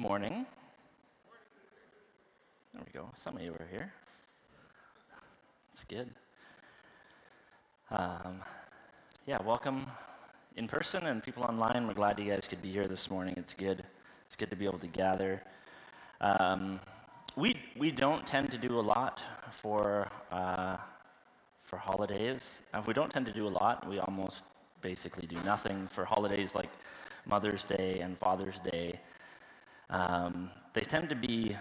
Morning. There we go. Some of you are here. That's good. Um, yeah, welcome in person and people online. We're glad you guys could be here this morning. It's good. It's good to be able to gather. Um, we we don't tend to do a lot for uh, for holidays. Uh, we don't tend to do a lot. We almost basically do nothing for holidays like Mother's Day and Father's Day. Um, they tend to be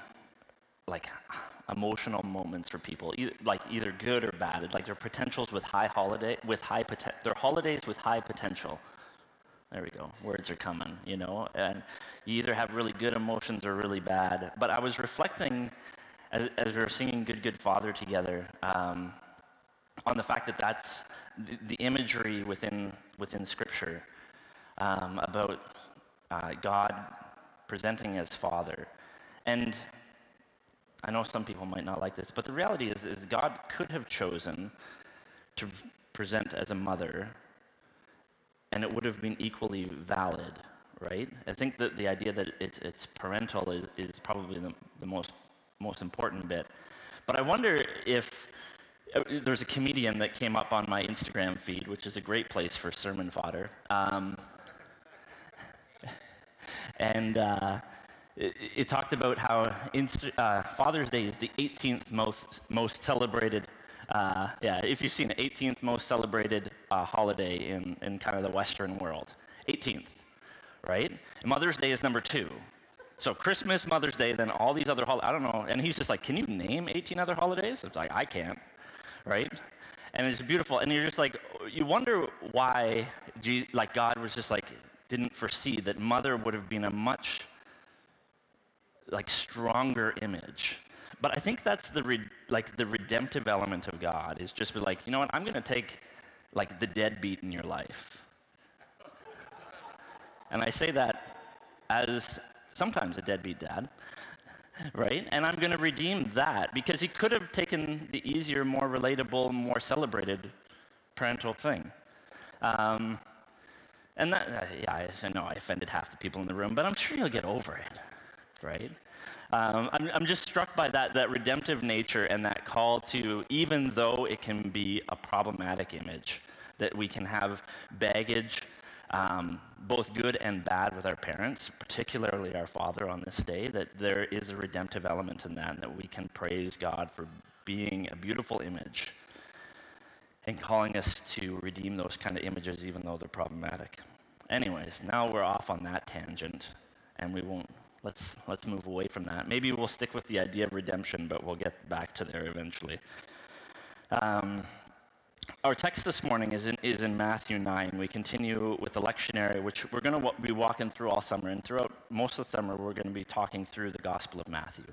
like emotional moments for people, either, like either good or bad. It's like they're potentials with high holiday with high poten- they're holidays with high potential. There we go. Words are coming, you know. And you either have really good emotions or really bad. But I was reflecting as, as we were singing "Good Good Father" together um, on the fact that that's the, the imagery within within Scripture um, about uh, God presenting as Father, and I know some people might not like this, but the reality is, is God could have chosen to present as a mother, and it would have been equally valid, right? I think that the idea that it's, it's parental is, is probably the, the most, most important bit. But I wonder if uh, there's a comedian that came up on my Instagram feed, which is a great place for sermon fodder. Um, and uh, it, it, talked about how Inst- uh, Father's Day is the 18th most, most celebrated. Uh, yeah, if you've seen it, 18th most celebrated uh, holiday in, in kind of the Western world. 18th, right? And Mother's Day is number two. So Christmas, Mother's Day, then all these other holidays. I don't know. And he's just like, can you name 18 other holidays? It's like, I can't, right? And it's beautiful. And you're just like, you wonder why, like God was just like, didn't foresee that mother would have been a much like stronger image. But I think that's the re- like the redemptive element of God is just like, you know what? I'm going to take like the deadbeat in your life. and I say that as sometimes a deadbeat dad, right? And I'm going to redeem that because he could have taken the easier, more relatable, more celebrated parental thing. Um, and that, uh, yeah, I know I offended half the people in the room, but I'm sure you'll get over it, right? Um, I'm, I'm just struck by that, that redemptive nature and that call to, even though it can be a problematic image, that we can have baggage, um, both good and bad, with our parents, particularly our father on this day, that there is a redemptive element in that, and that we can praise God for being a beautiful image and calling us to redeem those kind of images, even though they're problematic. Anyways, now we're off on that tangent, and we won't. Let's let's move away from that. Maybe we'll stick with the idea of redemption, but we'll get back to there eventually. Um, our text this morning is in, is in Matthew 9. We continue with the lectionary, which we're going to be walking through all summer. And throughout most of the summer, we're going to be talking through the Gospel of Matthew.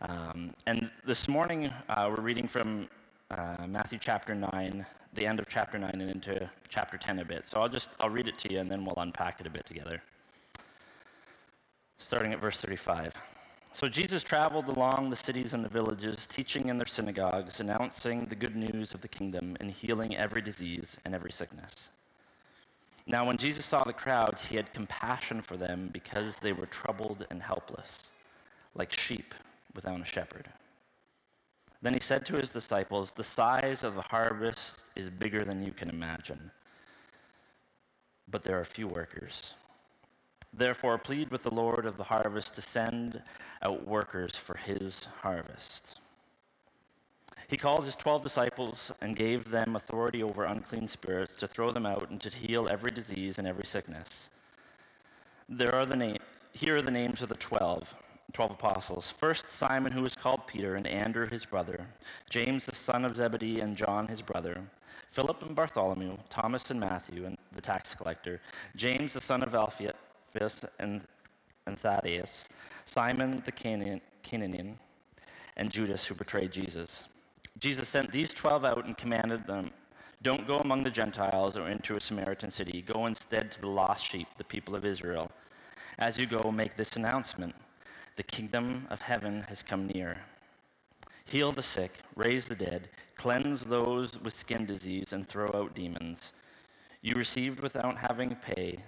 Um, and this morning, uh, we're reading from uh, Matthew chapter 9, the end of chapter 9, and into chapter 10 a bit. So I'll just I'll read it to you, and then we'll unpack it a bit together. Starting at verse 35. So Jesus traveled along the cities and the villages, teaching in their synagogues, announcing the good news of the kingdom, and healing every disease and every sickness. Now, when Jesus saw the crowds, he had compassion for them because they were troubled and helpless, like sheep without a shepherd. Then he said to his disciples, The size of the harvest is bigger than you can imagine, but there are few workers. Therefore, plead with the Lord of the harvest to send out workers for his harvest. He called his twelve disciples and gave them authority over unclean spirits to throw them out and to heal every disease and every sickness. There are the na- here are the names of the twelve 12 apostles. First, Simon, who was called Peter, and Andrew, his brother, James, the son of Zebedee, and John, his brother, Philip and Bartholomew, Thomas and Matthew, and the tax collector, James, the son of Alphaeus, and, and Thaddeus, Simon the Canaanian, and Judas, who betrayed Jesus. Jesus sent these 12 out and commanded them Don't go among the Gentiles or into a Samaritan city. Go instead to the lost sheep, the people of Israel. As you go, make this announcement. The kingdom of heaven has come near. Heal the sick, raise the dead, cleanse those with skin disease, and throw out demons. You received without having pay,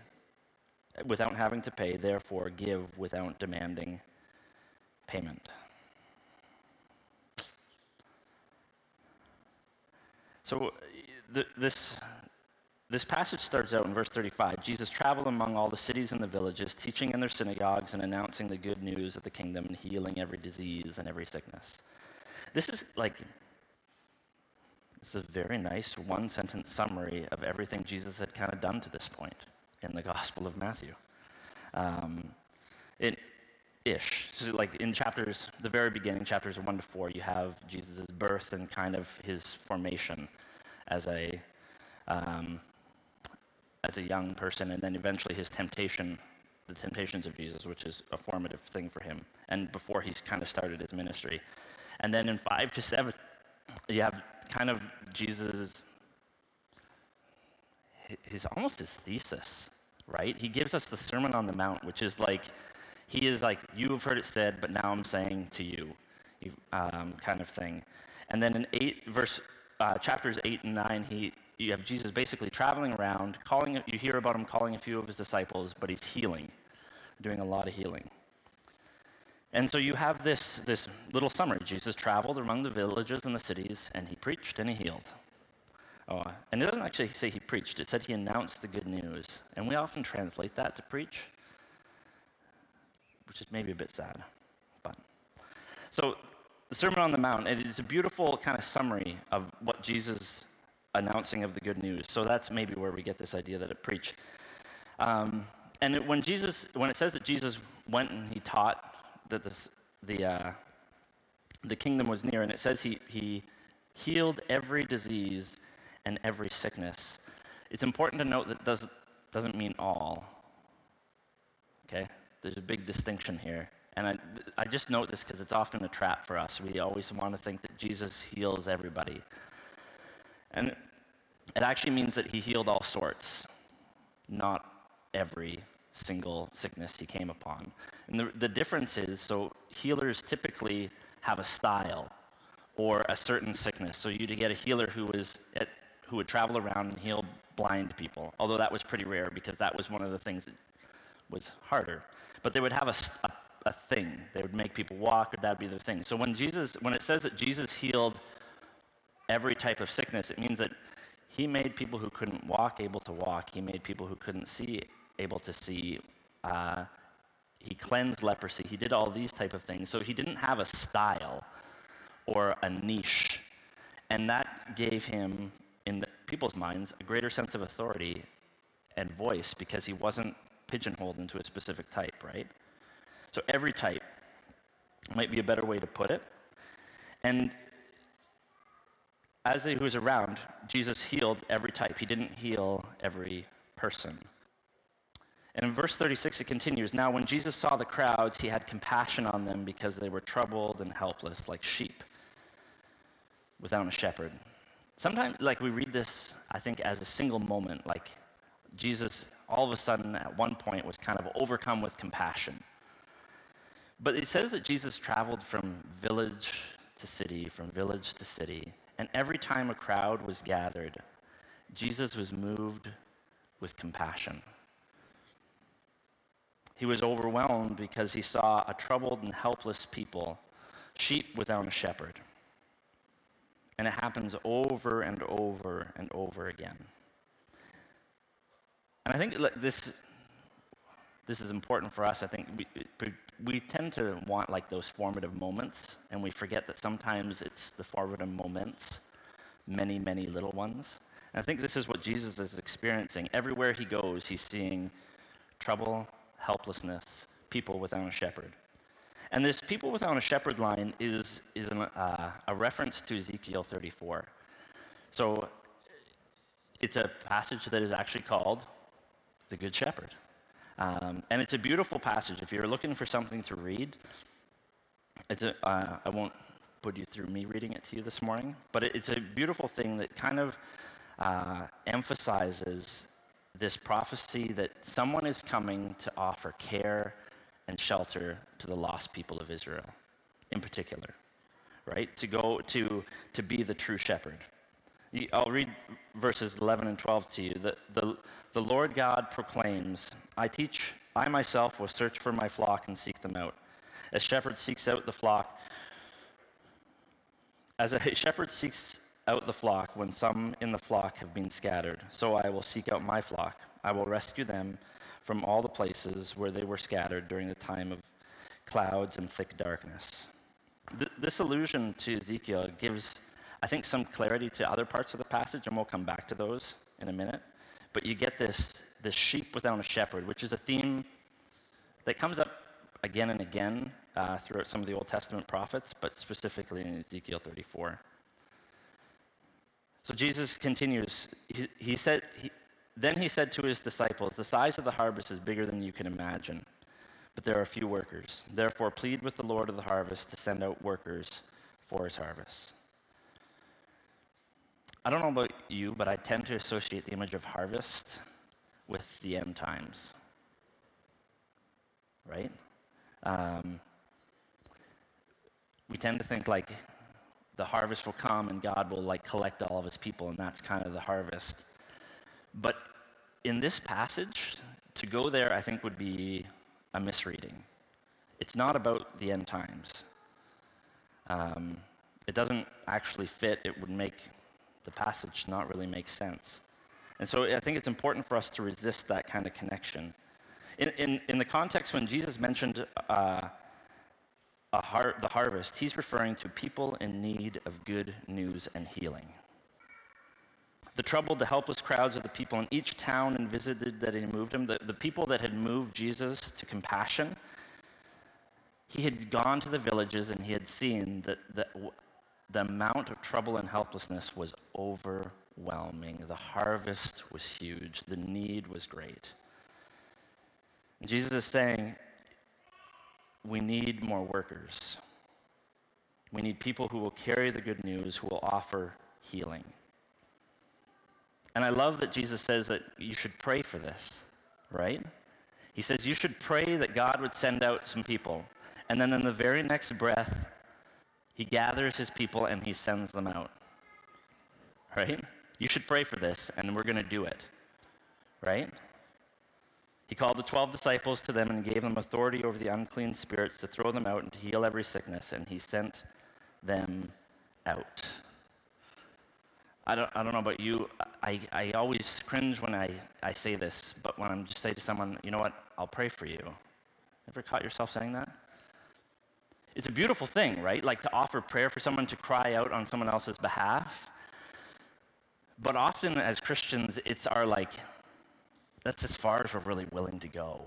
without having to pay, therefore give without demanding payment. So uh, th- this, this passage starts out in verse 35. Jesus traveled among all the cities and the villages, teaching in their synagogues and announcing the good news of the kingdom and healing every disease and every sickness. This is like, this is a very nice one sentence summary of everything Jesus had kind of done to this point in the Gospel of Matthew. Um, it, ish. So, like in chapters, the very beginning, chapters one to four, you have Jesus' birth and kind of his formation as a um, as a young person, and then eventually his temptation, the temptations of Jesus, which is a formative thing for him, and before he's kind of started his ministry. And then in five to seven, you have kind of Jesus' his almost his thesis, right? He gives us the Sermon on the Mount, which is like he is like you have heard it said, but now I'm saying to you, um, kind of thing. And then in eight verse uh, chapters eight and nine, he you have Jesus basically traveling around, calling, you hear about him calling a few of his disciples, but he's healing, doing a lot of healing. And so you have this, this little summary. Jesus traveled among the villages and the cities, and he preached and he healed. Oh, and it doesn't actually say he preached, it said he announced the good news. And we often translate that to preach, which is maybe a bit sad. But so the Sermon on the Mount, it is a beautiful kind of summary of what Jesus announcing of the good news. So that's maybe where we get this idea that it preached. Um, and it, when Jesus, when it says that Jesus went and he taught that this, the uh, the kingdom was near, and it says he he healed every disease and every sickness. It's important to note that does doesn't mean all. Okay, there's a big distinction here. And I, I just note this because it's often a trap for us. We always want to think that Jesus heals everybody. And it actually means that he healed all sorts, not every single sickness he came upon. And the, the difference is so healers typically have a style or a certain sickness. So you'd get a healer who was at, who would travel around and heal blind people, although that was pretty rare because that was one of the things that was harder. But they would have a, a, a thing. They would make people walk, or that would be their thing. So when Jesus, when it says that Jesus healed every type of sickness. It means that he made people who couldn't walk able to walk. He made people who couldn't see able to see. Uh, he cleansed leprosy. He did all these type of things. So he didn't have a style or a niche. And that gave him, in people's minds, a greater sense of authority and voice because he wasn't pigeonholed into a specific type, right? So every type might be a better way to put it. And as he was around, Jesus healed every type. He didn't heal every person. And in verse 36, it continues Now, when Jesus saw the crowds, he had compassion on them because they were troubled and helpless, like sheep without a shepherd. Sometimes, like, we read this, I think, as a single moment, like Jesus all of a sudden, at one point, was kind of overcome with compassion. But it says that Jesus traveled from village to city, from village to city, and every time a crowd was gathered, Jesus was moved with compassion. He was overwhelmed because he saw a troubled and helpless people, sheep without a shepherd. And it happens over and over and over again. And I think this, this is important for us. I think we, we tend to want like those formative moments, and we forget that sometimes it's the formative moments, many, many little ones. And I think this is what Jesus is experiencing. Everywhere he goes, he's seeing trouble, helplessness, people without a shepherd. And this people without a shepherd line is, is an, uh, a reference to Ezekiel 34. So it's a passage that is actually called the Good Shepherd. Um, and it's a beautiful passage. If you're looking for something to read, it's a, uh, I won't put you through me reading it to you this morning, but it, it's a beautiful thing that kind of uh, emphasizes this prophecy that someone is coming to offer care and shelter to the lost people of Israel, in particular, right? To go to, to be the true shepherd. I'll read verses 11 and 12 to you. The, the, the Lord God proclaims, I teach, I myself will search for my flock and seek them out. As shepherd seeks out the flock, as a shepherd seeks out the flock when some in the flock have been scattered, so I will seek out my flock. I will rescue them from all the places where they were scattered during the time of clouds and thick darkness. Th- this allusion to Ezekiel gives I think, some clarity to other parts of the passage, and we'll come back to those in a minute. But you get this, this sheep without a shepherd, which is a theme that comes up again and again uh, throughout some of the Old Testament prophets, but specifically in Ezekiel 34. So Jesus continues. He, he said, he, then he said to his disciples, The size of the harvest is bigger than you can imagine, but there are few workers. Therefore, plead with the Lord of the harvest to send out workers for his harvest. I don't know about you, but I tend to associate the image of harvest with the end times. Right? Um, we tend to think like the harvest will come and God will like collect all of his people, and that's kind of the harvest. But in this passage, to go there, I think would be a misreading. It's not about the end times. Um, it doesn't actually fit. It would make the passage not really make sense. And so I think it's important for us to resist that kind of connection. In, in, in the context when Jesus mentioned uh, har- the harvest, he's referring to people in need of good news and healing. The troubled, the helpless crowds of the people in each town and visited that he moved him, the, the people that had moved Jesus to compassion, he had gone to the villages and he had seen that, that the amount of trouble and helplessness was overwhelming. The harvest was huge, the need was great. And Jesus is saying, we need more workers. We need people who will carry the good news, who will offer healing. And I love that Jesus says that you should pray for this, right? He says you should pray that God would send out some people. And then in the very next breath, he gathers his people and he sends them out. Right? You should pray for this, and we're going to do it. Right? He called the 12 disciples to them and gave them authority over the unclean spirits to throw them out and to heal every sickness, and he sent them out. I don't, I don't know about you. I, I always cringe when I, I say this, but when I'm just say to someone, you know what, I'll pray for you. Ever caught yourself saying that? It's a beautiful thing, right? Like to offer prayer for someone to cry out on someone else's behalf. But often as Christians, it's our like, that's as far as we're really willing to go.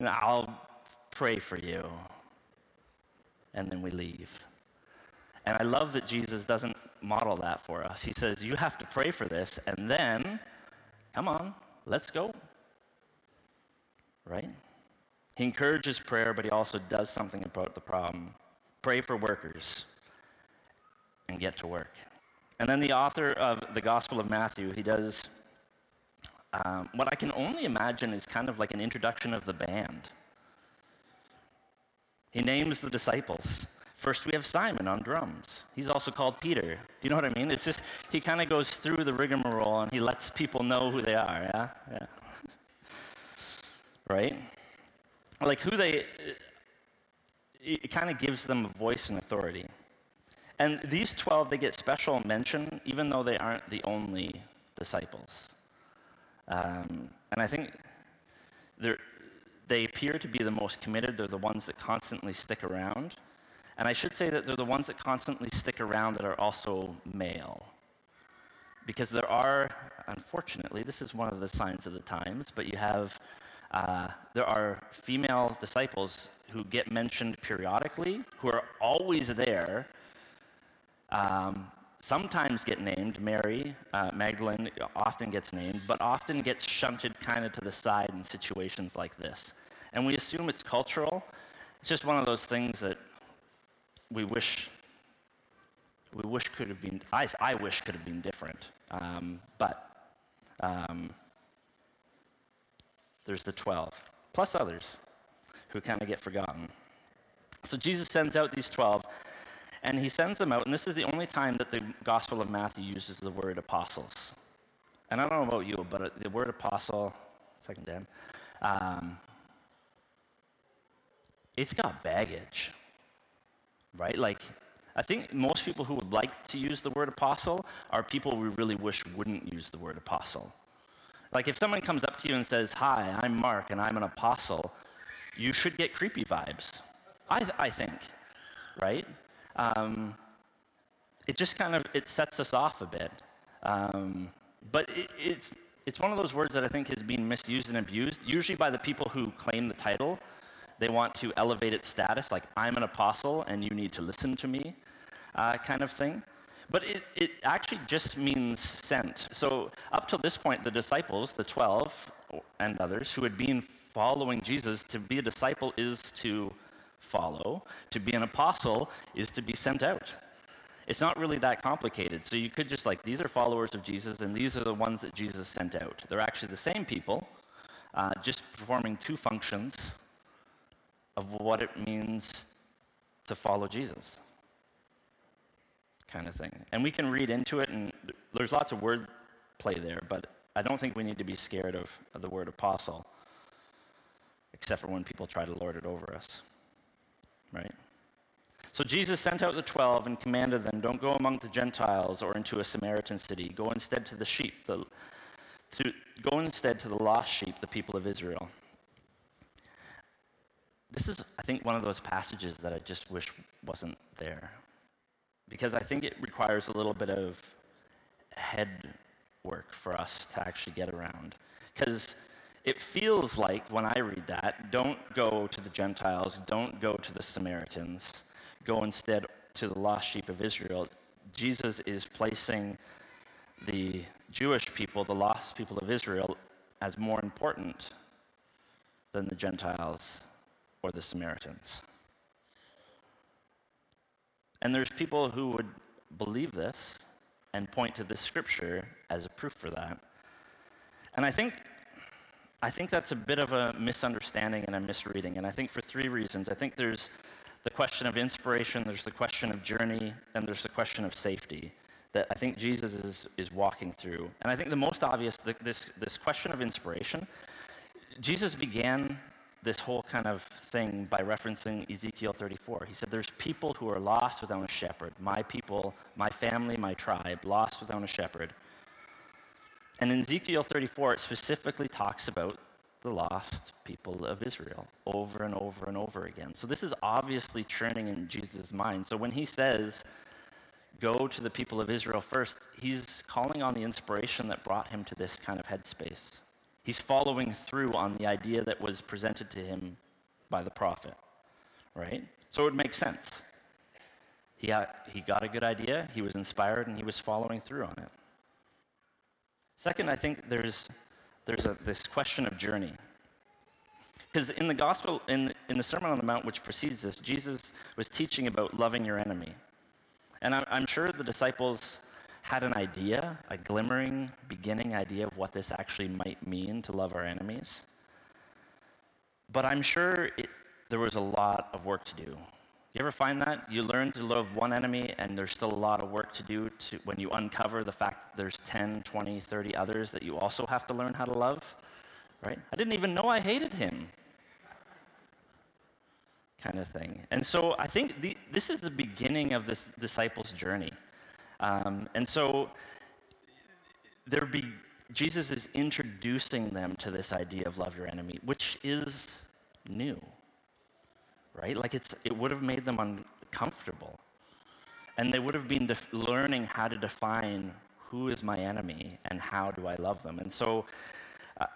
I'll pray for you. And then we leave. And I love that Jesus doesn't model that for us. He says, You have to pray for this, and then, come on, let's go. Right? He encourages prayer, but he also does something about the problem. Pray for workers and get to work. And then the author of the Gospel of Matthew, he does um, what I can only imagine is kind of like an introduction of the band. He names the disciples. First, we have Simon on drums. He's also called Peter. You know what I mean? It's just, he kind of goes through the rigmarole and he lets people know who they are, yeah? Yeah. right? Like who they, it kind of gives them a voice and authority. And these 12, they get special mention, even though they aren't the only disciples. Um, and I think they appear to be the most committed. They're the ones that constantly stick around. And I should say that they're the ones that constantly stick around that are also male. Because there are, unfortunately, this is one of the signs of the times, but you have uh, there are female disciples who get mentioned periodically, who are always there, um, sometimes get named. Mary uh, Magdalene often gets named, but often gets shunted kind of to the side in situations like this. And we assume it's cultural. It's just one of those things that we wish we wish could have been. I, I wish could have been different, um, but. Um, there's the 12, plus others who kind of get forgotten. So Jesus sends out these 12, And he sends them out, and this is the only time that the Gospel of Matthew uses the word apostles. And I don't know about you, but the word apostle, second Dan, um, it's got baggage, right? Like, I think most people who would like to use the word apostle are people we really wish wouldn't use the word apostle. Like, if someone comes up to you and says, Hi, I'm Mark and I'm an apostle, you should get creepy vibes, I, th- I think, right? Um, it just kind of it sets us off a bit. Um, but it, it's, it's one of those words that I think is being misused and abused, usually by the people who claim the title. They want to elevate its status, like, I'm an apostle and you need to listen to me, uh, kind of thing. But it, it actually just means sent. So, up till this point, the disciples, the 12 and others who had been following Jesus, to be a disciple is to follow, to be an apostle is to be sent out. It's not really that complicated. So you could just like, these are followers of Jesus, and these are the ones that Jesus sent out. They're actually the same people, uh, just performing two functions of what it means to follow Jesus, kind of thing. And we can read into it, and there's lots of word play there, but I don't think we need to be scared of, of the word apostle, except for when people try to lord it over us, right? So Jesus sent out the twelve and commanded them, Don't go among the Gentiles or into a Samaritan city. Go instead to the sheep, the, to, go instead to the lost sheep, the people of Israel. This is, I think, one of those passages that I just wish wasn't there. Because I think it requires a little bit of head work for us to actually get around. Because it feels like when I read that, don't go to the Gentiles, don't go to the Samaritans go instead to the lost sheep of Israel. Jesus is placing the Jewish people, the lost people of Israel, as more important than the Gentiles or the Samaritans. And there's people who would believe this and point to this scripture as a proof for that. And I think I think that's a bit of a misunderstanding and a misreading. And I think for three reasons. I think there's the question of inspiration, there's the question of journey, and there's the question of safety that I think Jesus is, is walking through. And I think the most obvious, the, this, this question of inspiration, Jesus began this whole kind of thing by referencing Ezekiel 34. He said, There's people who are lost without a shepherd. My people, my family, my tribe, lost without a shepherd. And in Ezekiel 34, it specifically talks about the lost people of Israel over and over and over again. So this is obviously churning in Jesus' mind. So when he says, go to the people of Israel first, he's calling on the inspiration that brought him to this kind of headspace. He's following through on the idea that was presented to him by the prophet, right? So it would make sense. He, he got a good idea, he was inspired, and he was following through on it. Second, I think there's there's a, this question of journey. Because in the gospel, in, in the Sermon on the Mount, which precedes this, Jesus was teaching about loving your enemy. And I'm sure the disciples had an idea, a glimmering, beginning idea of what this actually might mean to love our enemies. But I'm sure it, there was a lot of work to do. You ever find that? You learn to love one enemy, and there's still a lot of work to do to, when you uncover the fact that there's 10, 20, 30 others that you also have to learn how to love, right? I didn't even know I hated him. Kind of thing. And so I think the, this is the beginning of this disciples' journey. Um, and so there be, Jesus is introducing them to this idea of love your enemy, which is new right? Like it's, it would have made them uncomfortable. And they would have been def- learning how to define who is my enemy and how do I love them. And so uh,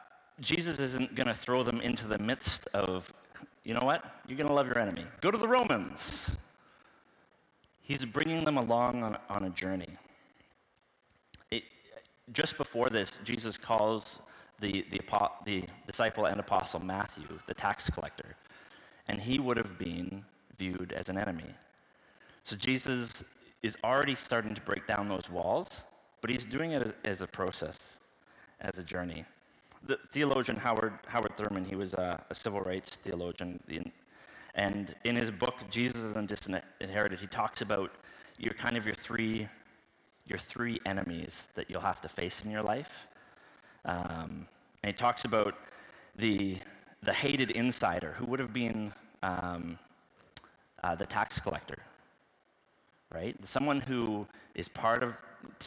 Jesus isn't going to throw them into the midst of, you know what? You're going to love your enemy. Go to the Romans. He's bringing them along on, on a journey. It, just before this, Jesus calls the, the, the disciple and apostle Matthew, the tax collector and he would have been viewed as an enemy. So Jesus is already starting to break down those walls, but he's doing it as, as a process, as a journey. The theologian Howard, Howard Thurman, he was a, a civil rights theologian, And in his book, Jesus and Disinherited, he talks about your kind of your three, your three enemies that you'll have to face in your life. Um, and he talks about the, the hated insider, who would have been um, uh, the tax collector, right? Someone who is part of,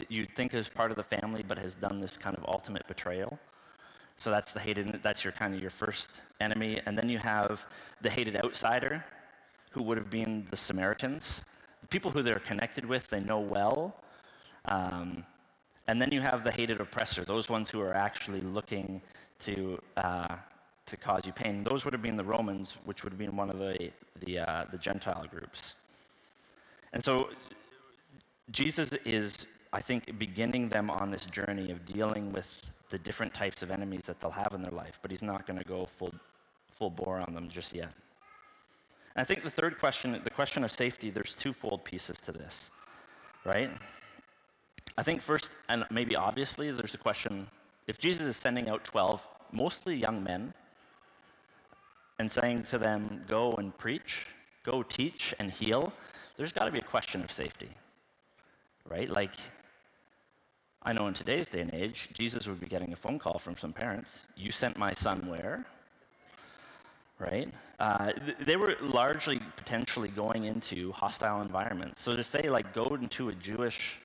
you'd think is part of the family, but has done this kind of ultimate betrayal. So that's the hated, that's your kind of your first enemy. And then you have the hated outsider, who would have been the Samaritans, the people who they're connected with, they know well. Um, and then you have the hated oppressor, those ones who are actually looking to, uh, to cause you pain. Those would have been the Romans, which would have been one of the, the, uh, the Gentile groups. And so Jesus is, I think, beginning them on this journey of dealing with the different types of enemies that they'll have in their life, but he's not going to go full, full bore on them just yet. And I think the third question, the question of safety, there's twofold pieces to this, right? I think first, and maybe obviously, there's a question if Jesus is sending out 12, mostly young men, and saying to them, go and preach, go teach and heal, there's got to be a question of safety, right? Like, I know in today's day and age, Jesus would be getting a phone call from some parents. You sent my son where? Right? Uh, th- they were largely potentially going into hostile environments. So to say, like, go into a Jewish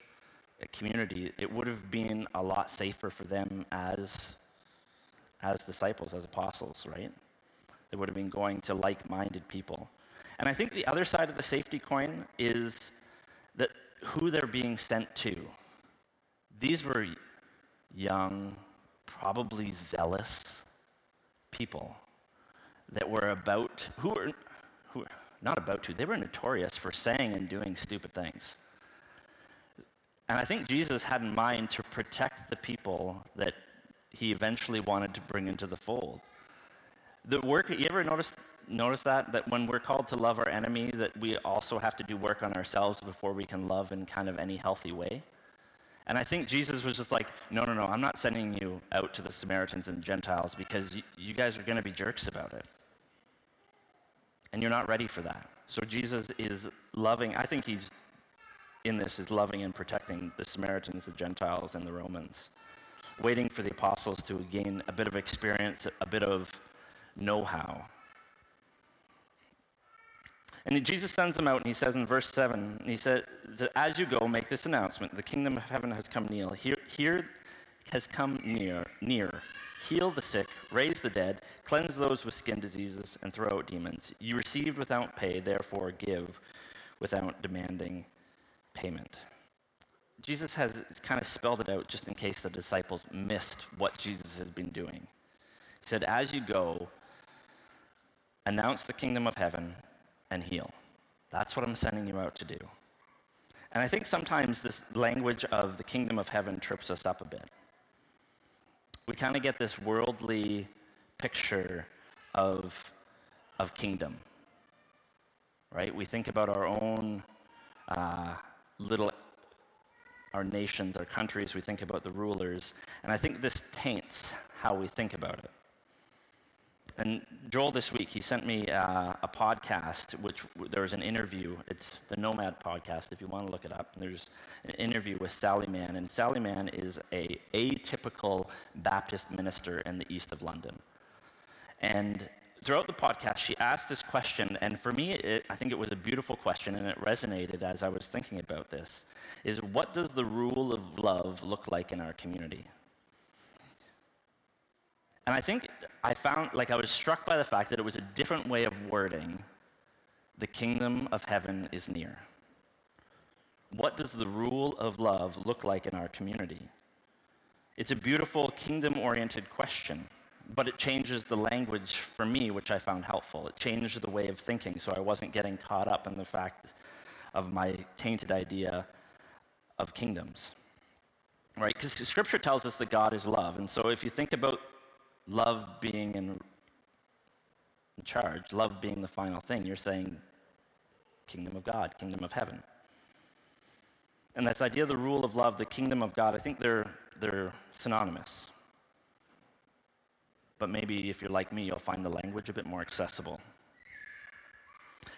community, it would have been a lot safer for them as, as disciples, as apostles, right? They would have been going to like minded people. And I think the other side of the safety coin is that who they're being sent to. These were young, probably zealous people that were about, who were, who were not about to, they were notorious for saying and doing stupid things. And I think Jesus had in mind to protect the people that he eventually wanted to bring into the fold. The work, you ever notice, notice that? That when we're called to love our enemy, that we also have to do work on ourselves before we can love in kind of any healthy way? And I think Jesus was just like, no, no, no, I'm not sending you out to the Samaritans and Gentiles because y- you guys are going to be jerks about it. And you're not ready for that. So Jesus is loving, I think he's in this, is loving and protecting the Samaritans, the Gentiles, and the Romans, waiting for the apostles to gain a bit of experience, a bit of know how. And Jesus sends them out, and he says in verse 7, he says, As you go, make this announcement the kingdom of heaven has come near. Here, here has come near, near. Heal the sick, raise the dead, cleanse those with skin diseases, and throw out demons. You received without pay, therefore give without demanding payment. Jesus has kind of spelled it out just in case the disciples missed what Jesus has been doing. He said, As you go, announce the kingdom of heaven and heal. That's what I'm sending you out to do. And I think sometimes this language of the kingdom of heaven trips us up a bit. We kind of get this worldly picture of, of kingdom, right? We think about our own uh, little, our nations, our countries, we think about the rulers, and I think this taints how we think about it. And Joel this week, he sent me uh, a podcast, which there was an interview. It's the Nomad podcast, if you want to look it up. And there's an interview with Sally Mann, and Sally Mann is a atypical Baptist minister in the east of London. And throughout the podcast, she asked this question, and for me, it, I think it was a beautiful question, and it resonated as I was thinking about this: is what does the rule of love look like in our community? And I think I found, like, I was struck by the fact that it was a different way of wording the kingdom of heaven is near. What does the rule of love look like in our community? It's a beautiful kingdom oriented question, but it changes the language for me, which I found helpful. It changed the way of thinking, so I wasn't getting caught up in the fact of my tainted idea of kingdoms. Right? Because scripture tells us that God is love. And so if you think about love being in, charge, love being the final thing, you're saying kingdom of God, kingdom of heaven. And this idea of the rule of love, the kingdom of God, I think they're, they're synonymous. But maybe if you're like me, you'll find the language a bit more accessible.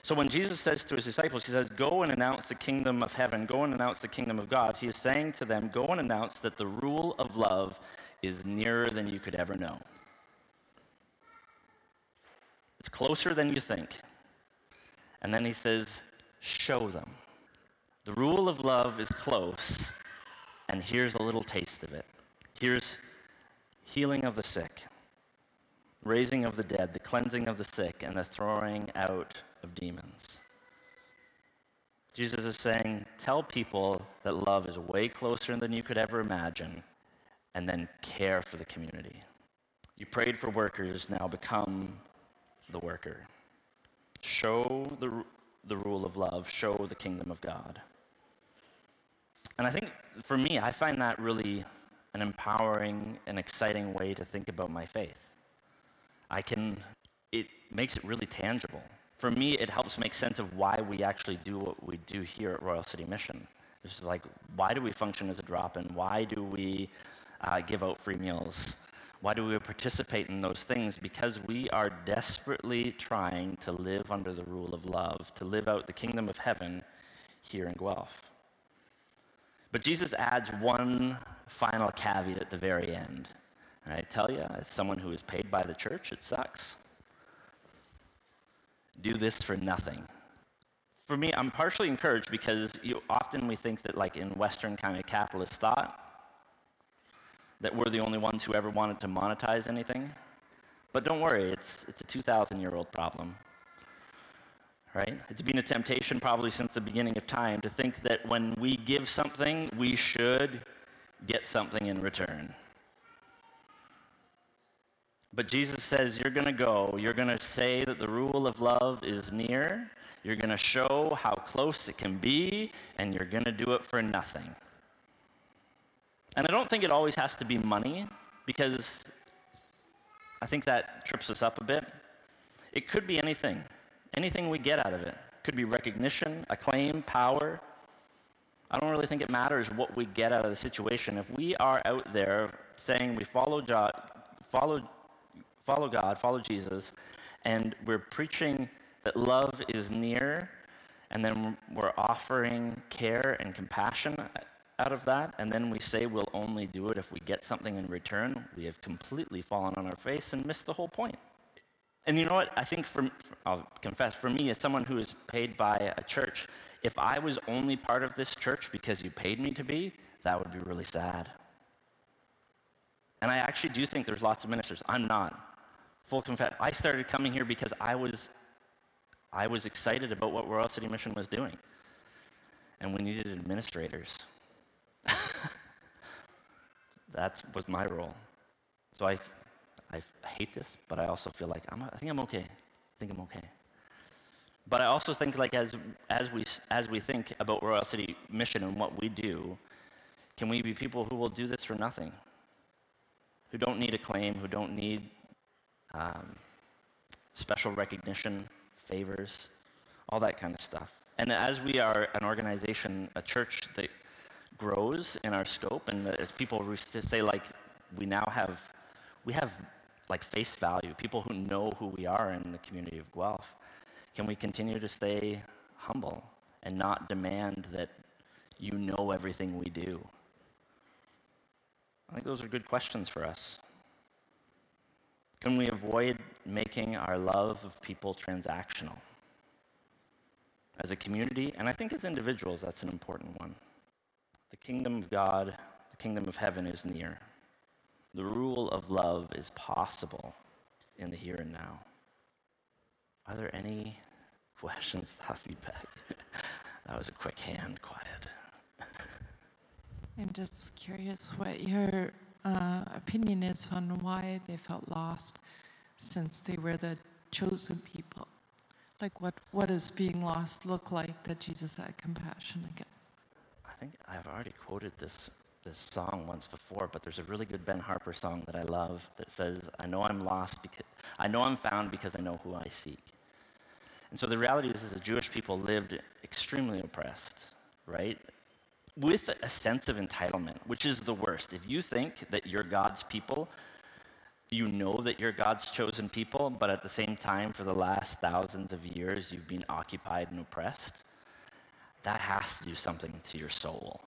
So when Jesus says to his disciples, he says, Go and announce the kingdom of heaven, go and announce the kingdom of God, he is saying to them, Go and announce that the rule of love is nearer than you could ever know. It's closer than you think. And then he says, Show them. The rule of love is close, and here's a little taste of it. Here's healing of the sick, raising of the dead, the cleansing of the sick, and the throwing out of demons. Jesus is saying, tell people that love is way closer than you could ever imagine, and then care for the community. You prayed for workers, now become the worker. Show the, the rule of love, show the kingdom of God. And I think for me, I find that really an empowering and exciting way to think about my faith. I can, it makes it really tangible for me, it helps make sense of why we actually do what we do here at Royal City Mission. It's just like, why do we function as a drop in? Why do we uh, give out free meals? Why do we participate in those things? Because we are desperately trying to live under the rule of love, to live out the kingdom of heaven here in Guelph. But Jesus adds one final caveat at the very end. And I tell you, as someone who is paid by the church, it sucks do this for nothing. For me, I'm partially encouraged because you, often we think that, like in Western kind of capitalist thought, that we're the only ones who ever wanted to monetize anything. But don't worry, it's, it's a 2,000 year old problem. Right? It's been a temptation probably since the beginning of time to think that when we give something, we should get something in return. But Jesus says, You're going to go. You're going to say that the rule of love is near. You're going to show how close it can be, and you're going to do it for nothing. And I don't think it always has to be money, because I think that trips us up a bit. It could be anything, anything we get out of it. it could be recognition, acclaim, power. I don't really think it matters what we get out of the situation. If we are out there saying we follow, jo- follow follow God, follow Jesus, and we're preaching that love is near, and then we're offering care and compassion out of that, and then we say we'll only do it if we get something in return, we have completely fallen on our face and missed the whole point. And you know what? I think for, I'll confess, for me, as someone who is paid by a church, if I was only part of this church because you paid me to be, that would be really sad. And I actually do think there's lots of ministers. I'm not full confess, I started coming here because I was, I was excited about what Royal City Mission was doing. And we needed administrators. That was my role. So I, I hate this, but I also feel like I'm, I think I'm okay. I think I'm okay. But I also think like as, as, we, as we think about Royal City Mission and what we do, can we be people who will do this for nothing? Who don't need a claim, who don't need um, special recognition, favors, all that kind of stuff. And as we are an organization, a church that grows in our scope, and as people say, like, we now have, we have like face value, people who know who we are in the community of Guelph. Can we continue to stay humble and not demand that you know everything we do? I think those are good questions for us. Can we avoid making our love of people transactional? As a community, and I think as individuals, that's an important one. The kingdom of God, the kingdom of heaven is near. The rule of love is possible in the here and now. Are there any questions, feedback? that was a quick hand, quiet. I'm just curious what your uh, opinion is on why they felt lost since they were the chosen people. Like, what, what does being lost look like that Jesus had compassion against? I think I've already quoted this, this song once before, but there's a really good Ben Harper song that I love that says, I know I'm lost because I know I'm found because I know who I seek. And so the reality is, is the Jewish people lived extremely oppressed, right? with a sense of entitlement, which is the worst. If you think that you're God's people, you know that you're God's chosen people, but at the same time, for the last thousands of years, you've been occupied and oppressed, that has to do something to your soul,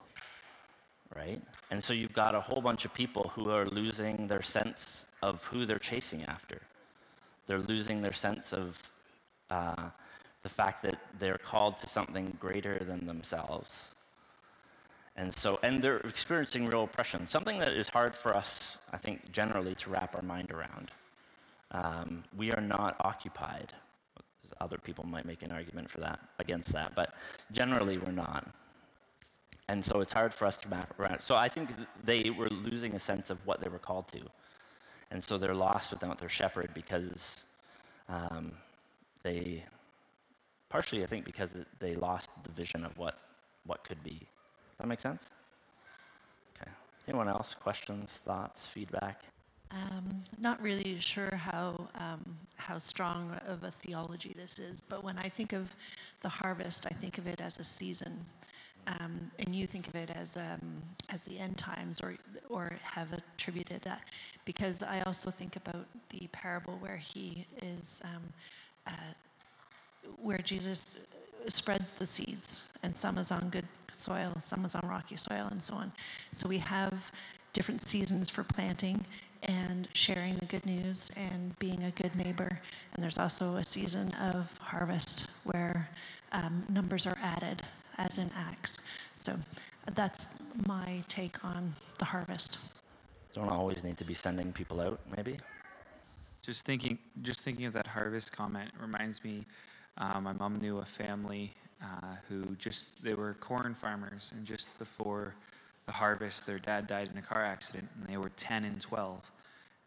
right? And so you've got a whole bunch of people who are losing their sense of who they're chasing after. They're losing their sense of uh, the fact that they're called to something greater than themselves. And so, and they're experiencing real oppression, something that is hard for us, I think, generally to wrap our mind around. Um, we are not occupied. Other people might make an argument for that, against that, but generally we're not. And so it's hard for us to map around. So I think they were losing a sense of what they were called to. And so they're lost without their shepherd because um, they, partially I think because they lost the vision of what, what could be. Does that make sense? Okay. Anyone else? Questions, thoughts, feedback? Um, not really sure how um, how strong of a theology this is, but when I think of the harvest, I think of it as a season, um, and you think of it as um, as the end times, or or have attributed that, because I also think about the parable where he is uh, where Jesus spreads the seeds, and some is on good soil, some is on rocky soil, and so on. So we have different seasons for planting and sharing the good news and being a good neighbor. And there's also a season of harvest where um, numbers are added, as in Acts. So that's my take on the harvest. Don't always need to be sending people out, maybe. Just thinking, just thinking of that harvest comment reminds me. Uh, my mom knew a family uh, who just they were corn farmers, and just before the harvest, their dad died in a car accident, and they were 10 and 12,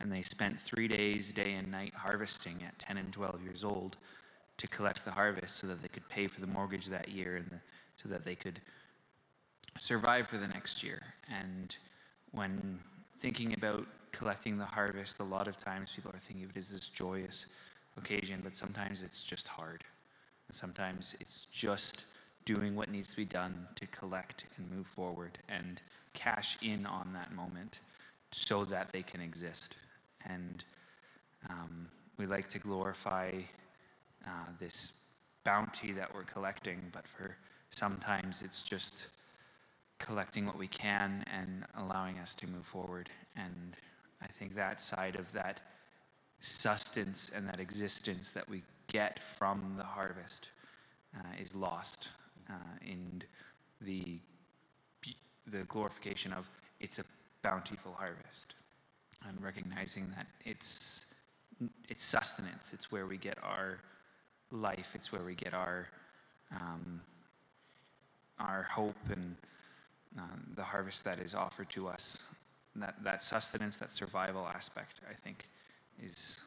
and they spent three days, day and night, harvesting at 10 and 12 years old to collect the harvest, so that they could pay for the mortgage that year, and the, so that they could survive for the next year. And when thinking about collecting the harvest, a lot of times people are thinking of it as this joyous occasion, but sometimes it's just hard. Sometimes it's just doing what needs to be done to collect and move forward and cash in on that moment so that they can exist. And um, we like to glorify uh, this bounty that we're collecting, but for sometimes it's just collecting what we can and allowing us to move forward. And I think that side of that sustenance and that existence that we get from the harvest uh, is lost uh, in the the glorification of it's a bountiful harvest and recognizing that it's it's sustenance it's where we get our life it's where we get our um, our hope and um, the harvest that is offered to us that that sustenance that survival aspect i think is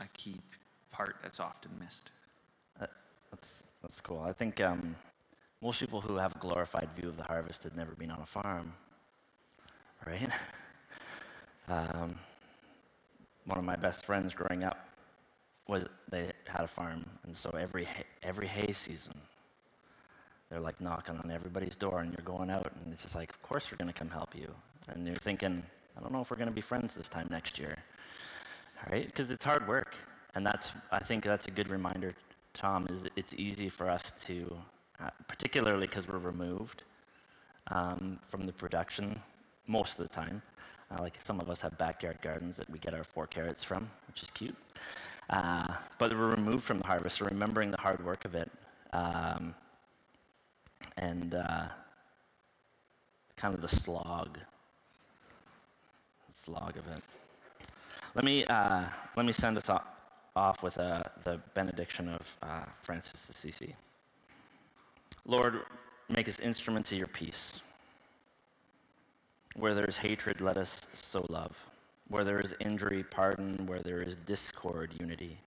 a key part that's often missed. Uh, that's, that's cool. I think um, most people who have a glorified view of the harvest had never been on a farm, right? um, one of my best friends growing up was they had a farm, and so every every hay season, they're like knocking on everybody's door, and you're going out, and it's just like, of course we're going to come help you, and you're thinking, I don't know if we're going to be friends this time next year, right? Because it's hard work. And that's, I think that's a good reminder, Tom, is it's easy for us to, uh, particularly because we're removed um, from the production most of the time. Uh, like some of us have backyard gardens that we get our four carrots from, which is cute. Uh, but we're removed from the harvest, remembering the hard work of it um, and uh, kind of the slog, the slog of it. Let me, uh, let me send us off off with uh, the benediction of uh, Francis Assisi. Lord, make us instruments of your peace. Where there is hatred, let us sow love. Where there is injury, pardon. Where there is discord, unity.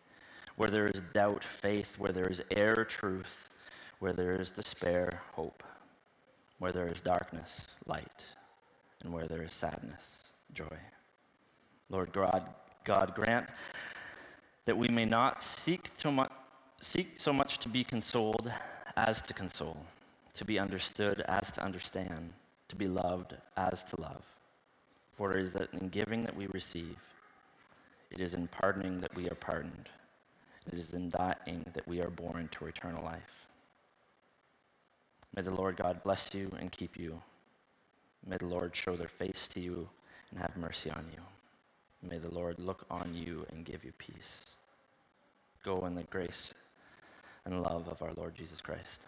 Where there is doubt, faith. Where there is error, truth. Where there is despair, hope. Where there is darkness, light. And where there is sadness, joy. Lord God, God grant that we may not seek, so much, seek so much to be consoled as to console, to be understood as to understand, to be loved as to love. For it is that in giving that we receive, It is in pardoning that we are pardoned. It is in dying that we are born to eternal life. May the Lord God bless you and keep you. May the Lord show their face to you and have mercy on you. May the Lord look on you and give you peace. Go in the grace and love of our Lord Jesus Christ.